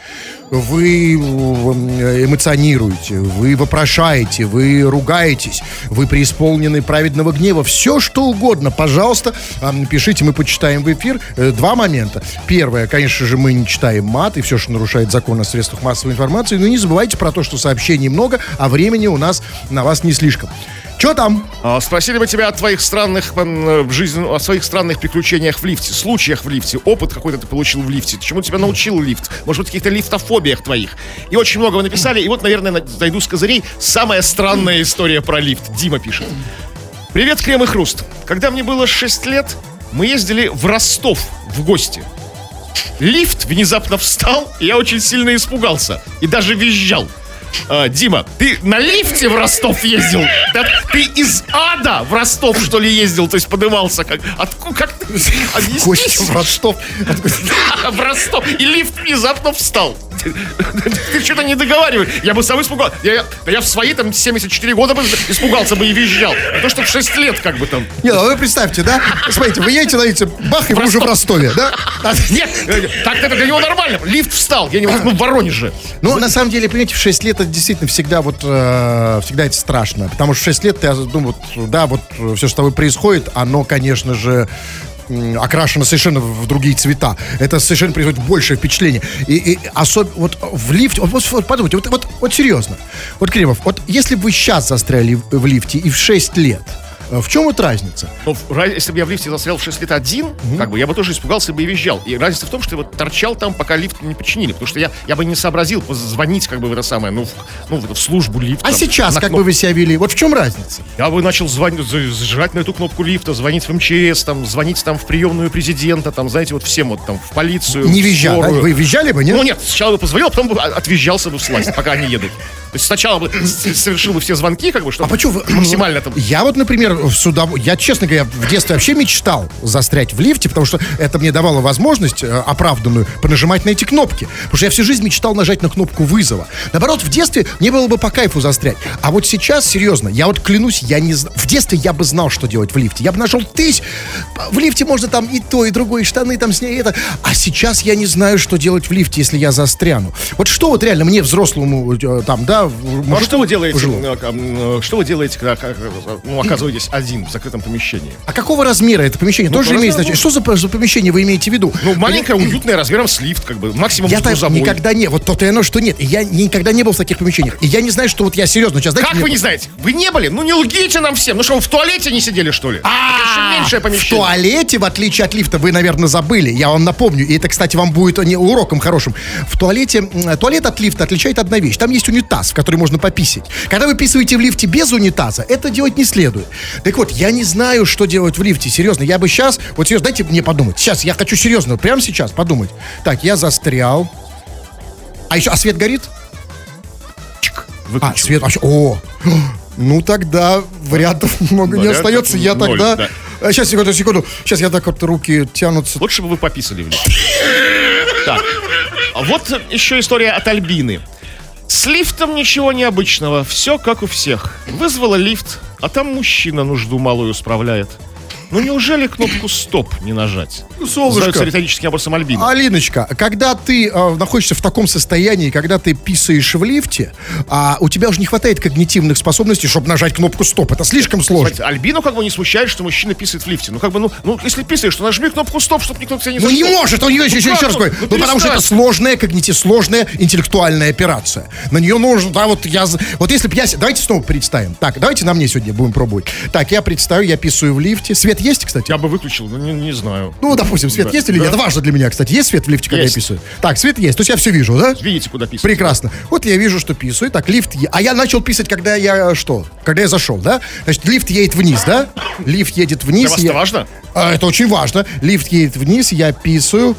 Вы м, эмоционируете, вы вопрошаете, вы ругаетесь, вы преисполнены праведного гнева. Все, что угодно, пожалуйста, ам, пишите, мы почитаем в эфир. Э, Два момента. Первое, конечно же, мы не читаем мат и все, что нарушает закон о средствах массовой информации. Но не забывайте про то, что сообщений много, а времени у нас на вас не слишком. Че там? А, Спросили бы тебя о твоих странных жизнь, о своих странных приключениях в лифте, случаях в лифте, опыт какой-то ты получил в лифте, чему тебя научил лифт, может быть, каких-то лифтофобиях твоих. И очень много вы написали, и вот, наверное, на- зайду с козырей. Самая странная история про лифт. Дима пишет. Привет, Крем и Хруст. Когда мне было 6 лет, мы ездили в Ростов в гости. Лифт внезапно встал, и я очень сильно испугался. И даже визжал. А, Дима, ты на лифте в Ростов ездил? Да ты из ада в Ростов, что ли, ездил? То есть подымался как... Откуда? Как ты? Объясни. Гости в Ростов. Да, в Ростов. И лифт внезапно встал. Ты, ты что-то не договариваешь. Я бы сам испугался. Я, я, да я в свои там 74 года бы испугался бы и визжал. А то, что в 6 лет как бы там. Не, ну вы представьте, да? Смотрите, вы едете на лифте, бах, и вы уже в Ростове, да? Нет, так это для него нормально. Лифт встал. Я не ну, в Воронеже. Ну, на самом деле, понимаете, в 6 лет это действительно всегда вот, э, всегда это страшно. Потому что в 6 лет, я думаю, вот, да, вот все, что с тобой происходит, оно, конечно же, окрашено совершенно в другие цвета. Это совершенно производит большее впечатление. И, и особенно вот в лифте, вот, вот подумайте, вот, вот, вот серьезно. Вот, Кремов, вот если бы вы сейчас застряли в, лифте и в 6 лет, Э, В чем вот разница? Ра- если бы я в лифте застрял в 6 лет один, как бы я бы тоже испугался бы и визжал. И разница в том, что я вот торчал там, пока лифт не починили. Потому что я, я бы не сообразил позвонить как бы в это самое, ну, в, ну, в, службу лифта. А сейчас как кноп- бы вы себя вели? Вот в чем разница? Я бы начал звонить, зажать на эту кнопку лифта, звонить в МЧС, там, звонить там в приемную президента, там, знаете, вот всем вот там в полицию. Не в визжа, да? Вы визжали бы, нет? Ну нет, сначала бы позвонил, а потом бы отвизжался бы в сласть, пока они едут. То есть сначала бы совершил бы все звонки, как бы, чтобы А почему максимально там... Я вот, например, в судов... я, честно говоря, в детстве вообще мечтал застрять в лифте, потому что это мне давало возможность э, оправданную понажимать на эти кнопки. Потому что я всю жизнь мечтал нажать на кнопку вызова. Наоборот, в детстве мне было бы по кайфу застрять. А вот сейчас, серьезно, я вот клянусь, я не знаю. В детстве я бы знал, что делать в лифте. Я бы нашел тысяч. В лифте можно там и то, и другое, и штаны там с ней, и это. А сейчас я не знаю, что делать в лифте, если я застряну. Вот что вот реально мне взрослому э, там, да, Ну, а что вы делаете, пожилому? э, что вы делаете, когда ну, оказываетесь один в закрытом помещении? А какого размера это помещение? Тоже по имеет размеру. значение. Что за, за помещение вы имеете в виду? Ну, маленькое, уютное, размером с лифт, как бы, максимум Я так никогда не, вот то-то и оно, что нет. И я никогда не был в таких помещениях. И я не знаю, что вот я серьезно сейчас. Как вы не знаете? Вы не были? Ну, не лгите нам всем. Ну что, вы в туалете не сидели, что ли? Еще меньшее В помещение. туалете, в отличие от лифта, вы, наверное, забыли. Я вам напомню. И это, кстати, вам будет не уроком хорошим. В туалете, туалет от лифта отличает одна вещь. Там есть унитаз, в который можно пописать. Когда вы писываете в лифте без унитаза, это делать не следует. Так вот, я не знаю, что делать в лифте. Серьезно, я бы сейчас... Вот серьезно, дайте мне подумать. Сейчас, я хочу серьезно, прямо сейчас подумать. Так, я застрял. А еще, а свет горит? Чик, А, свет вообще. О! Ну тогда вариантов много не Вариантов остается. Я ноль, тогда. да. А, Сейчас, секунду, секунду. Сейчас я так вот руки тянутся. Лучше бы вы пописали в лифт. Так. А вот еще история от Альбины. С лифтом ничего необычного. Все как у всех. Вызвала лифт, а там мужчина нужду малую справляет. Ну неужели кнопку стоп не нажать? Ну, солнышко. Риторическим вопросом Альбина. Алиночка, когда ты э, находишься в таком состоянии, когда ты писаешь в лифте, а у тебя уже не хватает когнитивных способностей, чтобы нажать кнопку стоп. Это слишком сложно. Смотрите, Альбину как бы не смущает, что мужчина писает в лифте. Ну как бы, ну, ну если писаешь, то нажми кнопку стоп, чтобы никто тебя не Ну не может, он еще, еще, как еще раз говорю. Ну, Ну, потому что это сложная когнитив, сложная интеллектуальная операция. На нее нужно, да, вот я, вот если бы я, давайте снова представим. Так, давайте на мне сегодня будем пробовать. Так, я представлю, я писаю в лифте. Свет есть, кстати? Я бы выключил, ну не, не знаю. Ну, допустим, свет Да, есть или да. нет? Важно для меня, кстати. Есть свет в лифте, когда Есть. я писаю? Так, свет есть. То есть я все вижу, да? Видите, куда писать? Прекрасно. Вот я вижу, что писаю. Так, лифт... е- А я начал писать, когда я что? Когда я зашел, да? Значит, лифт едет вниз, да? Лифт едет вниз. Для вас я- это важно? А, это очень важно. Лифт едет вниз, я писаю.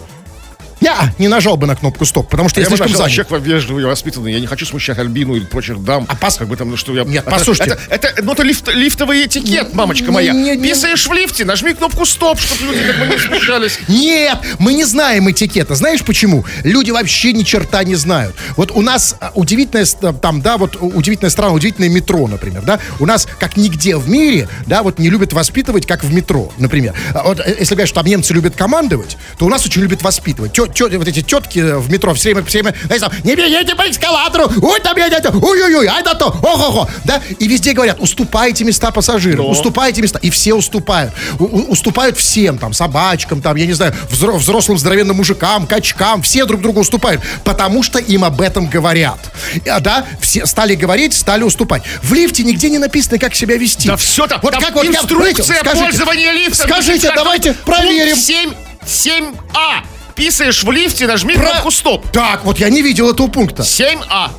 Я не нажал бы на кнопку стоп, потому что я, Я слишком нажал, занят. человек вежливый воспитанный. Я не хочу смущать Альбину или прочих дам. А пос- Как бы там, ну что я... Нет, Это- послушайте. Это, это, ну, это лифт- лифтовый этикет, мамочка моя. не- не- Писаешь в лифте, нажми кнопку стоп, чтобы люди как бы не смущались. Нет, мы не знаем этикета. Знаешь почему? Люди вообще ни черта не знают. Вот у нас а, удивительная с- там, да, вот удивительная страна, удивительное метро, например, да. У нас как нигде в мире, да, вот не любят воспитывать, как в метро, например. А Вот э, если говорят, что там немцы любят командовать, то у нас очень любят воспитывать. Тё- тё- вот эти тетки в метро все время, все время, знаете, там, не бегите по эскалатору, ой, там едете, ой-ой-ой, ай да то, ого-го, да, и везде говорят, уступайте места пассажирам, Но. уступайте места, и все уступают. У- уступают всем, там, собачкам, там, я не знаю, взро- взрослым здоровенным мужикам, качкам, все друг другу уступают, потому что им об этом говорят. А, да, все стали говорить, стали уступать. В лифте нигде не написано, как себя вести. Да все там, Вот там как вот я- инструкция знаете, скажите, пользования лифтом. Скажите, Как давайте проверим. 7, 7А. Писаешь в лифте, нажми Про- кнопку стоп. Так, вот я не видел этого пункта. 7А.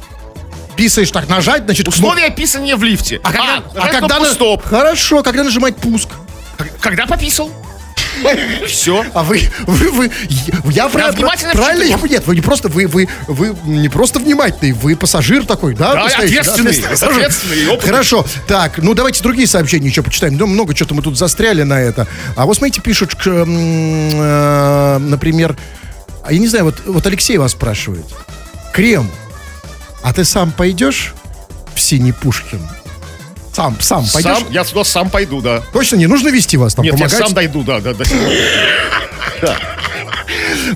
Писаешь так, нажать, значит, кноп- Условия описания в лифте. А когда, а нажать когда на- стоп. Хорошо, когда нажимать пуск? Когда пописал? Все. А вы, вы, вы, я про- внимательно правильно, я, нет, вы не просто, вы, вы, вы не просто внимательный, вы пассажир такой, да? Да, ответственный, пассажир. ответственный. Хорошо, так, ну давайте другие сообщения еще почитаем, ну, много что-то мы тут застряли на это. А вот смотрите, пишут, э, например, а я не знаю, вот, вот Алексей вас спрашивает, Крем, а ты сам пойдешь в Синий Пушкин? Сам, сам пойдешь? Сам, я туда сам пойду, да. Точно не нужно вести вас там, Нет, помогать? я сам дойду, да, да, да.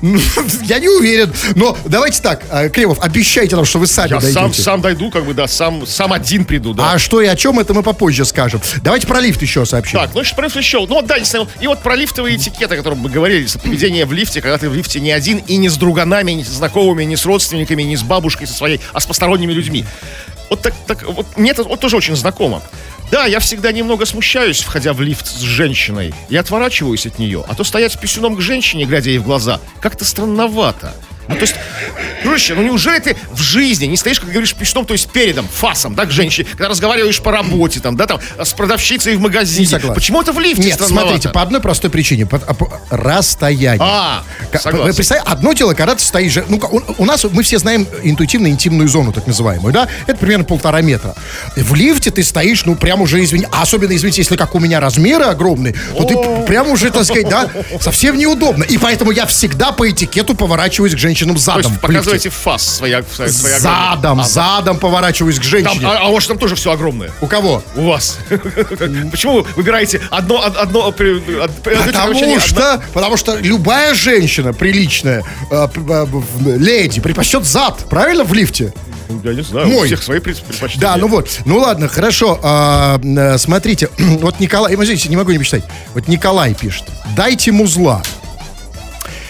Ну, Я не уверен. Но давайте так, а, Кремов, обещайте нам, что вы сами Я дойдете. сам, сам дойду, как бы, да, сам, сам один приду, да. А что и о чем, это мы попозже скажем. Давайте про лифт еще сообщим. Так, ну что про еще. Ну вот да, и вот про лифтовые этикеты, о котором мы говорили, поведение в лифте, когда ты в лифте не один и не с друганами, не с знакомыми, не с родственниками, не с бабушкой со своей, а с посторонними людьми. Вот так, так вот мне это вот тоже очень знакомо. Да, я всегда немного смущаюсь, входя в лифт с женщиной. Я отворачиваюсь от нее. А то стоять с писюном к женщине, глядя ей в глаза, как-то странновато. Ну, то есть, дружище, ну неужели ты в жизни не стоишь, как говоришь, пищном, то есть передом, фасом, да, к женщине, когда разговариваешь по работе, там, да, там, с продавщицей в магазине. Не согласен. Почему это в лифте Нет, странновато? смотрите, по одной простой причине. по- по- расстояние. А, согласен. Вы представляете, одно дело, когда ты стоишь... Ну, у, у нас, мы все знаем интуитивно интимную зону, так называемую, да? Это примерно полтора метра. В лифте ты стоишь, ну, прям уже, извини... а Особенно, извините, если как у меня размеры огромные, то ты прям уже, так сказать, да, совсем неудобно. И поэтому я всегда по этикету поворачиваюсь к женщинам То задом. есть в лифте. показывайте фас своя, своя, Задом, огромная. задом поворачиваюсь к Там, женщине. а, а у вас там тоже все огромное. У кого? У вас. Почему вы выбираете одно, од- одно, одно Потому что, потому что любая женщина приличная, э, э, леди, предпочтет зад, правильно, в лифте? Я не знаю, Мой. у всех свои предп- предпочтения. Да, ну вот. Ну ладно, хорошо. а, э, смотрите, вот Николай, смотрите, не могу не почитать. Вот Николай пишет. Дайте музла.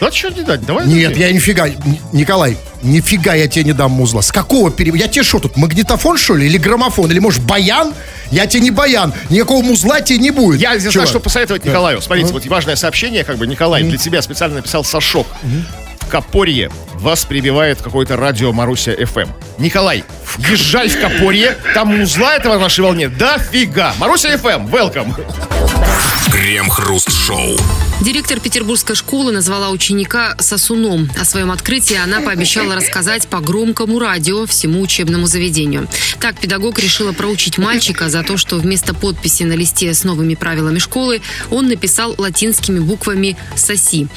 Да что не дать, давай. Нет, дадим. я нифига, Николай, нифига я тебе не дам музла. С какого перевода? Я тебе что тут, магнитофон, что ли, или граммофон, или, может, баян? Я тебе не баян, никакого музла тебе не будет. Я не знаю, что посоветовать Николаю. Смотрите, вот важное сообщение, как бы, Николай, для тебя специально написал Сашок. В Копорье вас прибивает какое-то радио Маруся FM. Николай, езжай в Копорье, там узла этого на нашей волне дофига. Маруся FM, welcome. Крем-хруст-шоу. Директор петербургской школы назвала ученика сосуном. О своем открытии она пообещала рассказать по громкому радио всему учебному заведению. Так педагог решила проучить мальчика за то, что вместо подписи на листе с новыми правилами школы он написал латинскими буквами «соси».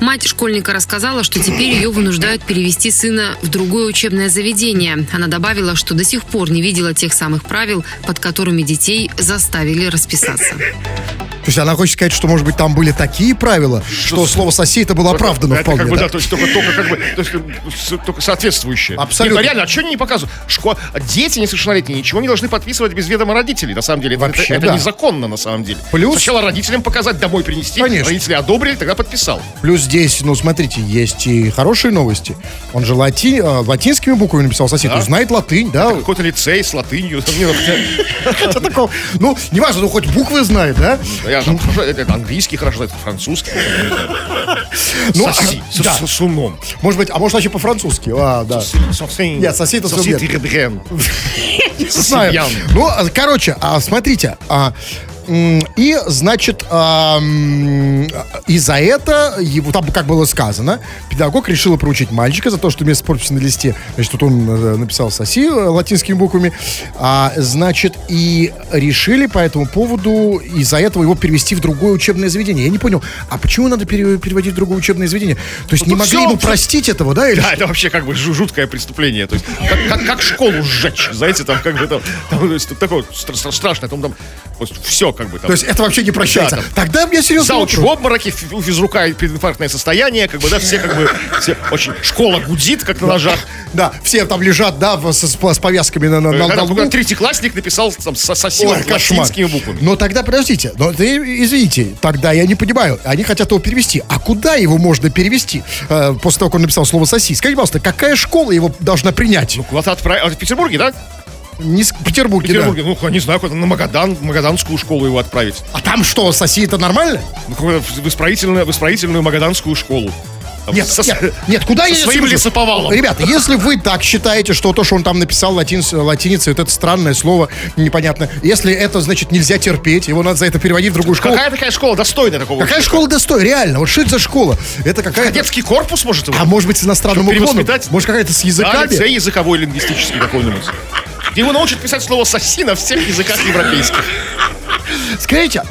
Мать школьника рассказала, что теперь ее вынуждают перевести сына в другое учебное заведение. Она добавила, что до сих пор не видела тех самых правил, под которыми детей заставили расписаться. То есть она хочет сказать, что, может быть, там были такие правила, что слово «соси» это было оправдано Это вполне, как бы, да? да, то есть только, только как бы, то есть, э, только соответствующее. Абсолютно. Нет, ну реально, а что они не показывают? Шко... Дети несовершеннолетние ничего не должны подписывать без ведома родителей, на самом деле. Это- Вообще, это, да. незаконно, на самом деле. Плюс- Сначала родителям показать, домой принести, Конечно. родители одобрили, тогда подписал. Плюс здесь, ну, смотрите, есть и хорошие новости. Он же лати... э, латинскими буквами написал сосед, Да. то есть знает латынь, да? Какой-то лицей с латынью. ну, Что неважно, ну, хоть буквы знает, да? Это английский хорошо знает, французский. Ну, Соси, с- да. с с умом. Может быть, а может вообще по-французски? А, да. Нет, соси это субъект. Не знаю. Ну, а, короче, а, смотрите, а, и, значит, и за это, его, там как было сказано, педагог решила проучить мальчика за то, что вместо подписи на листе, значит, тут он э, написал «соси» э, латинскими буквами, а, значит, и решили по этому поводу из-за этого его перевести в другое учебное заведение. Я не понял, а почему надо пере- переводить в другое учебное заведение? То есть не тут могли всё- ему простить этого, да? Или Да, это вообще как бы жу- жуткое преступление. То есть, как, как, как школу сжечь, знаете, там как бы там, там, то есть, такое стра- стра- страшное, там, там все как бы там. То есть это вообще не прощается. Да, там. Тогда мне серьезно Зауч в обмороке, у физрука прединфарктное состояние, как бы, да, все как бы, все очень, школа гудит, как на ножах. Да, все там лежат, да, с, с- повязками на, на, на лбу. только третьеклассник написал там со- сосил Ой, кошмар. латинскими буквами. Но тогда, подождите, но ты, извините, тогда я не понимаю, они хотят его перевести. А куда его можно перевести э, после того, как он написал слово «соси»? Скажите, пожалуйста, какая школа его должна принять? Куда-то отправили, а в Петербурге, да? Не с- Петербурге, Петербурге, да. ну, не знаю, куда на Магадан, Магаданскую школу его отправить. А там что, «соси» это нормально? Ну, в исправительную, в исправительную Магаданскую школу. Нет, со- нет, нет, куда я своим лесоповалом. Ребята, если вы так считаете, что то, что он там написал латин, латиницей, вот это странное слово, непонятно, если это, значит, нельзя терпеть, его надо за это переводить в другую школу. Какая такая школа достойная такого? Какая учителя? школа достойна? Реально, вот что это за школа? Это какая-то... Детский корпус, может, его? А может быть, с иностранным уклоном? Может, какая-то с Да, языками? лицей языковой лингвистический какой-нибудь. Его научат писать слово «соси» на всех языках европейских. Скажите,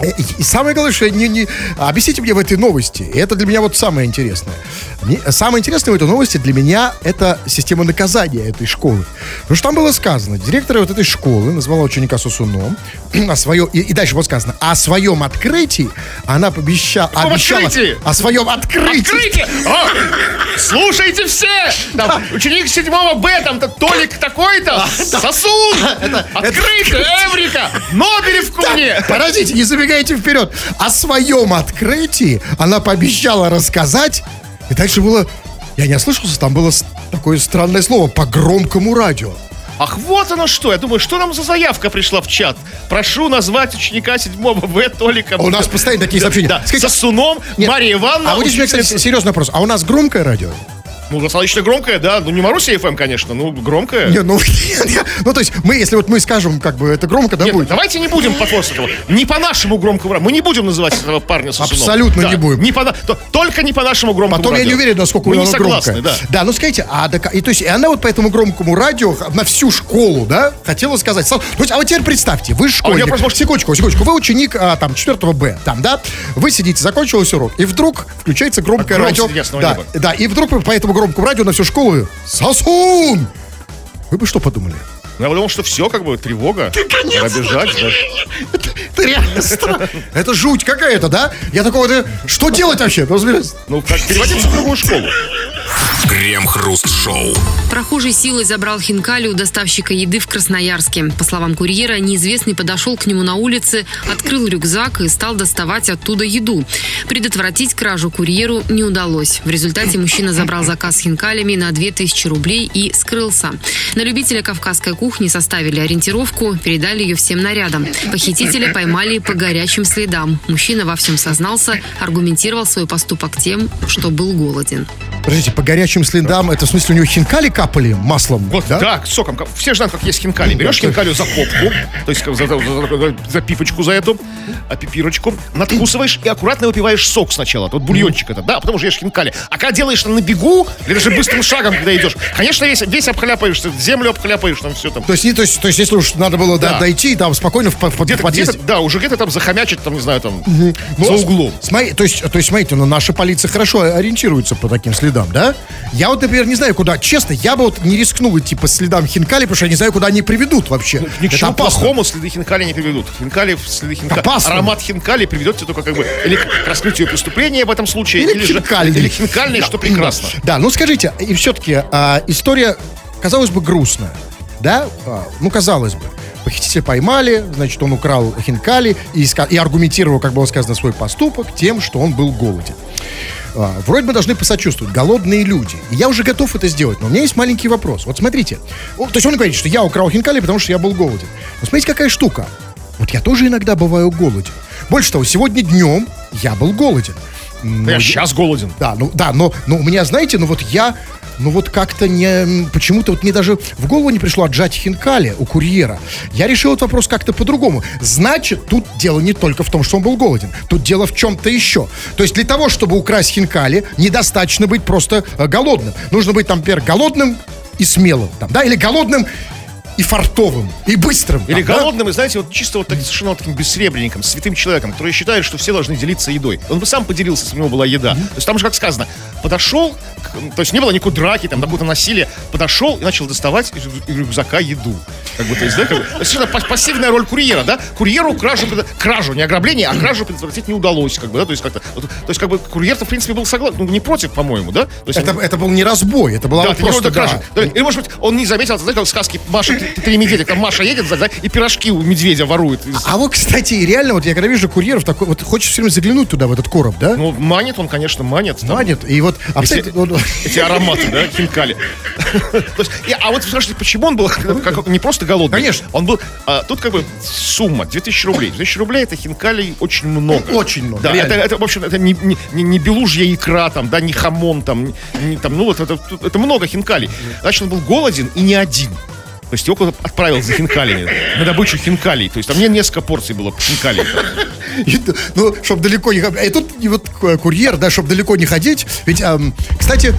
и самое главное, что не, не... Объясните мне в этой новости. Это для меня вот самое интересное. Самое интересное в этой новости для меня это система наказания этой школы. Потому что там было сказано, директор вот этой школы назвала ученика Сосуном, о свое, и, и дальше было сказано, о своем открытии она пообещала... каком обещала, открытии? О своем открытии. Открытие! О, слушайте все! Там, ученик 7 Б, там то Толик такой-то, Сосун, открытие, Эврика, Нобелевку мне! Подождите, не забегайте вперед. О своем открытии она пообещала рассказать. И дальше было... Я не ослышался, там было такое странное слово по громкому радио. Ах, вот оно что. Я думаю, что нам за заявка пришла в чат? Прошу назвать ученика 7 В Толика. У нас постоянно такие сообщения. Да, Скажите, Сосуном Нет. Мария Ивановна. А вот здесь, кстати, учительница- серьезный вопрос. А у нас громкое радио? Ну, достаточно громкая, да. Ну, не Маруся ФМ, конечно, ну, громкая. Не, ну, ну, то есть, мы, если вот мы скажем, как бы, это громко, да, Нет, будет? давайте не будем подпорствовать этого. Не по нашему громкому радио. Мы не будем называть этого парня Сосуном. Абсолютно не будем. Не по, то- только не по нашему громкому Потом я радио. не уверен, насколько Мы оно не согласны, громкое. да. Да, ну скажите, а, так- и, то есть, и она вот по этому громкому радио на всю школу, да, хотела сказать. То есть, а вот теперь представьте, вы школьник. просто, может- Секундочку, секундочку. Вы ученик, а, там, 4 Б, там, да? Вы сидите, закончился урок, и вдруг включается громкое А радио. Да, неба. да, и вдруг по этому громкому радио на всю школу Сосун! Вы бы что подумали? Я подумал, что все, как бы, тревога. Пора бежать, да. Это реально странно. Это жуть какая-то, да? Я такого, да, что делать вообще? Ну, Ну, как, переводимся в другую школу. Крем-хруст-шоу. Прохожий силой забрал хинкали у доставщика еды в Красноярске. По словам курьера, неизвестный подошел к нему на улице, открыл рюкзак и стал доставать оттуда еду. Предотвратить кражу курьеру не удалось. В результате мужчина забрал заказ с хинкалями на 2000 рублей и скрылся. На любителя кавказской кухни составили ориентировку, передали ее всем нарядам. Похитителя поймали по горячим следам. Мужчина во всем сознался, аргументировал свой поступок тем, что был голоден. Подождите, по горячим следам, это в смысле у него хинкали капали маслом? Вот, да, соком. как- Все же знают, как есть хинкали. Берешь хинкалю за попку, то есть за, за- за- за пипочку за эту, а пипирочку, надкусываешь и аккуратно выпиваешь сок сначала. Вот бульончик это, да, а потом же ешь хинкали. А когда делаешь это на бегу, или даже быстрым шагом, когда идешь, конечно, весь, весь обхляпаешься, землю обхляпаешь, там все там. То есть, не, то, есть, то есть, если уж надо было Да. дойти, там спокойно в, в Где-то, подъезде. где-то, да, уже где-то там захомячить, там, не знаю, там, Ну, за углом. Смотри, то есть, то есть, смотрите, ну, наша полиция хорошо ориентируется по таким следам, да? Я вот, например, не знаю, куда. Честно, я бы вот не рискнул идти по следам хинкали, потому что я не знаю, куда они приведут вообще. Ни к Это чему плохому следы хинкали не приведут. Хинкали, следы хинкали. Опасно. Аромат хинкали приведет тебя только как бы или к раскрытию преступления в этом случае, Или или, же хинкальный. или хинкальный, Да. что прекрасно. Да, ну скажите, и все-таки история, казалось бы, грустная, да? А, ну, казалось бы. Похитителя поймали, значит, он украл хинкали и, и аргументировал, как было сказано, свой поступок тем, что он был голоден. А, Вроде бы должны посочувствовать, голодные люди. И я уже готов это сделать, но у меня есть маленький вопрос. Вот смотрите, то есть он говорит, что я украл хинкали, потому что я был голоден. Но смотрите, какая штука. Вот я тоже иногда бываю голоден. Больше того, сегодня днем я был голоден. Но Я сейчас голоден. да, ну да, но, но у меня, знаете, ну вот я, ну вот как-то не, почему-то вот мне даже в голову не пришло отжать хинкали у курьера. Я решил этот вопрос как-то по-другому. Значит, тут дело не только в том, что он был голоден. Тут дело в чем-то еще. То есть для того, чтобы украсть хинкали, недостаточно быть просто э, голодным. Нужно быть, там, например, голодным и смелым, там, да, или голодным и фартовым, и быстрым. Или там, да? голодным, и знаете, вот чисто вот так, совершенно вот таким бессребренником, святым человеком, который считает, что все должны делиться едой. Он бы сам поделился, если у него была еда. То есть там же, как сказано, подошел, то есть не было никакой драки, там, какого-то насилия, подошел и начал доставать из, рюкзака еду. Как бы, то есть, да, как бы, совершенно пас- пассивная роль курьера, да? Курьеру кражу, кражу, не ограбление, а кражу предотвратить не удалось, как бы, да, то есть как-то, вот, то есть как бы курьер-то, в принципе, был согласен, ну, не против, по-моему, да? То есть, Это, это был не разбой, это была да, вот просто да. кража. Или, может быть, он не заметил, знаете, как в сказке Маша, три, медведя, там Маша едет, да, и пирожки у медведя ворует. из- А вот, кстати, реально, вот я когда вижу курьеров, такой, вот хочешь все время заглянуть туда, в этот короб, да? Ну, манит он, конечно, манит. там Манит. И вот, а, Эти, кстати, вот- эти ароматы, да, хинкали. То есть, а вот спрашивайте, почему он был не просто голодный? Конечно. Он был, а, тут как бы сумма, 2000 рублей. 2000 рублей это хинкалей очень много. Очень много, Да, это, это, в общем, это не, не, не, белужья икра, там, да, не хамон, там, не, там, ну вот это, это много хинкалей. Значит, он был голоден и не один. То есть его отправил за хинкалями, на добычу хинкалей. То есть там не несколько порций было хинкалей. И, ну, чтобы далеко не ходить. И тут вот курьер, да, чтобы далеко не ходить. Ведь, кстати,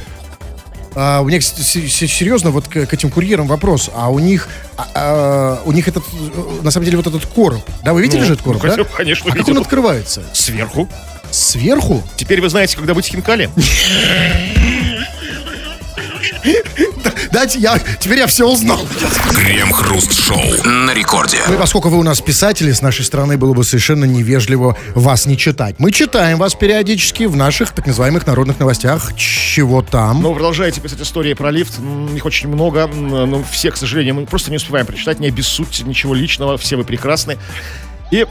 а, у меня серьезно вот к, к этим курьерам вопрос. А у них, а, а, у них этот, э, на самом деле, вот этот короб. Да, вы видели Ну, же этот короб, ну, да? конечно, А как он открывается? Сверху. Сверху? Теперь вы знаете, когда быть хинкали? Дайте, я, теперь я все узнал. Крем-хруст-шоу на рекорде. Ну и поскольку вы у нас писатели, с нашей стороны было бы совершенно невежливо вас не читать. Мы читаем вас периодически в наших так называемых народных новостях. Чего там? Но вы продолжаете писать истории про лифт. Их очень много. Но все, к сожалению, мы просто не успеваем прочитать. Не обессудьте, ничего личного. Все вы прекрасны. И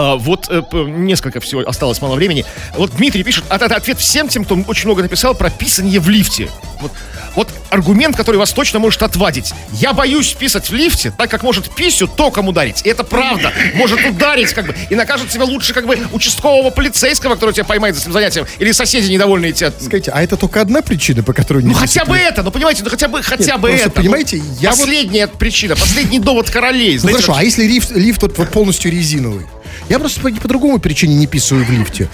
А, вот э, несколько всего осталось мало времени. Вот Дмитрий пишет, а, это ответ всем тем, кто очень много написал про писанье в лифте. Вот, вот аргумент, который вас точно может отвадить. Я боюсь писать в лифте, так как может писю током ударить. И это правда. Может ударить, как бы, и накажет тебя лучше, как бы, участкового полицейского, который тебя поймает за этим занятием, или соседи недовольные тебя. Скажите, а это только одна причина, по которой не Ну хотя бы это, ну понимаете, ну хотя бы, хотя бы просто, это. понимаете, Ну, я вот- Последняя причина, последний довод королей. Ну знаете, хорошо, вот- а если лифт, лифт вот, вот полностью резиновый? Я просто по, по другому причине не писаю в лифте.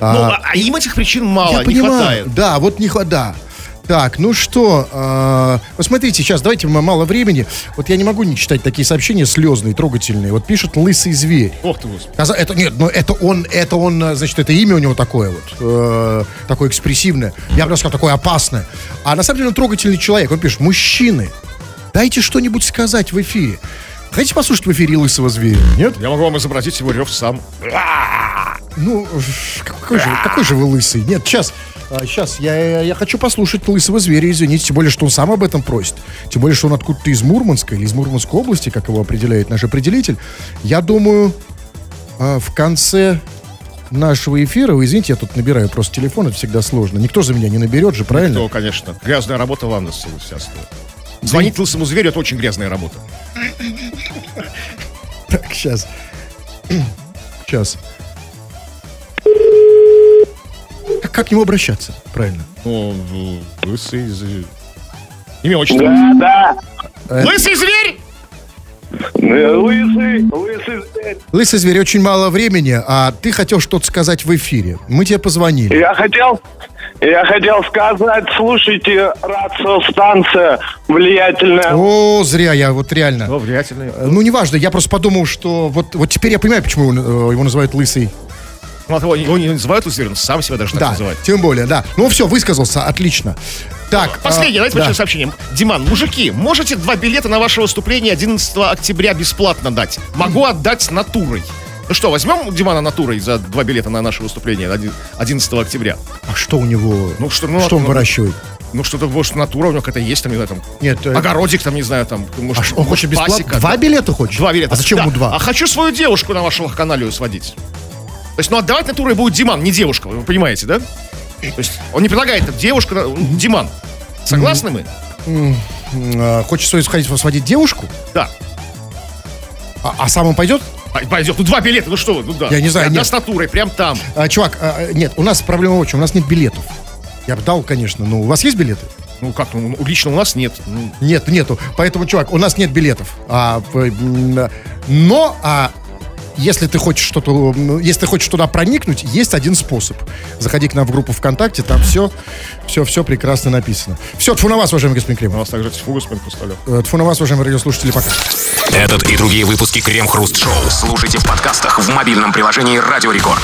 Ну, А, а, а им этих причин мало, я не понимаю. хватает. Да, вот не хватает. Так, ну что, а, посмотрите, сейчас давайте м- мало времени. Вот я не могу не читать такие сообщения слезные, трогательные. Вот пишет лысый зверь. Ох ты, господи. Это нет, ну это он, это он, э, значит, это имя у него такое вот, э, такое экспрессивное. Я бы даже сказал, такое опасное. А на самом деле он трогательный человек. Он пишет, мужчины, дайте что-нибудь сказать в эфире. Хотите послушать в эфире лысого зверя? Нет? Я могу вам изобразить его рев сам. Ну, какой же, какой же вы лысый? Нет, сейчас, сейчас, я, я, я хочу послушать лысого зверя, извините, тем более, что он сам об этом просит. Тем более, что он откуда-то из Мурманска или из Мурманской области, как его определяет наш определитель. Я думаю, а, в конце нашего эфира, вы извините, я тут набираю просто телефон, это всегда сложно. Никто за меня не наберет же, правильно? Ну, конечно. Грязная работа вам стоит. Звонить лысому зверю это очень грязная работа. Так, сейчас. Сейчас. Как, как к нему обращаться, правильно? Ну, лысый зверь. Имя отчество. Да, да. Лысый зверь! Э, Лысый, лысый зверь. Лысый зверь, очень мало времени, а ты хотел что-то сказать в эфире. Мы тебе позвонили. Я хотел, я хотел сказать, слушайте, радиостанция влиятельная. О, зря я, вот реально. Ну, влиятельный. Э, Ну, неважно, я просто подумал, что вот, вот теперь я понимаю, почему он, э, его называют лысый. Ну, его, его не называют лысый он сам себя даже так Да, называет. тем более, да. Ну, все, высказался, отлично. Так. Последнее, а, давайте да. большое сообщение. Диман, мужики, можете два билета на ваше выступление 11 октября бесплатно дать? Могу отдать натурой. Ну что, возьмем Димана натурой за два билета на наше выступление один- 11 октября? А что у него? Ну, что, ну, что он ну, выращивает? Ну, что-то, может, натура у него какая-то есть, там, не знаю, там, Нет, э, огородик, там, не знаю, там, может, а он хочет бесплатно? пасека. Два билета хочет? Два билета. А зачем Да. ему два? А хочу свою девушку на вашу каналию сводить. То есть, ну, отдавать натурой будет Диман, не девушка, вы понимаете, да? То есть, он не предлагает там, девушку, на- Диман. Согласны мы? А, Хочет свою сходить сводить девушку? Да. А, а сам он пойдет? Пой- Пойдет. Ну, два билета, ну что вы, ну да. Я не знаю, Одна нет. с натурой, прям там. А, чувак, а, нет, у нас проблема чем? У нас нет билетов. Я бы дал, конечно, но у вас есть билеты? Ну, как, ну, лично у нас нет. Ну, Нет, нету. Поэтому, чувак, у нас нет билетов. А, но, а, если ты хочешь что-то, если ты хочешь туда проникнуть, есть один способ. Заходи к нам в группу ВКонтакте, там все, все, все прекрасно написано. Все, тфу на вас, уважаемый господин у Кремов. нас также фугусмен поставлю. Э, Тфу на вас, уважаемые радиослушатели, пока. Этот и другие выпуски Крем Хруст Шоу слушайте в подкастах в мобильном приложении Радио Рекорд.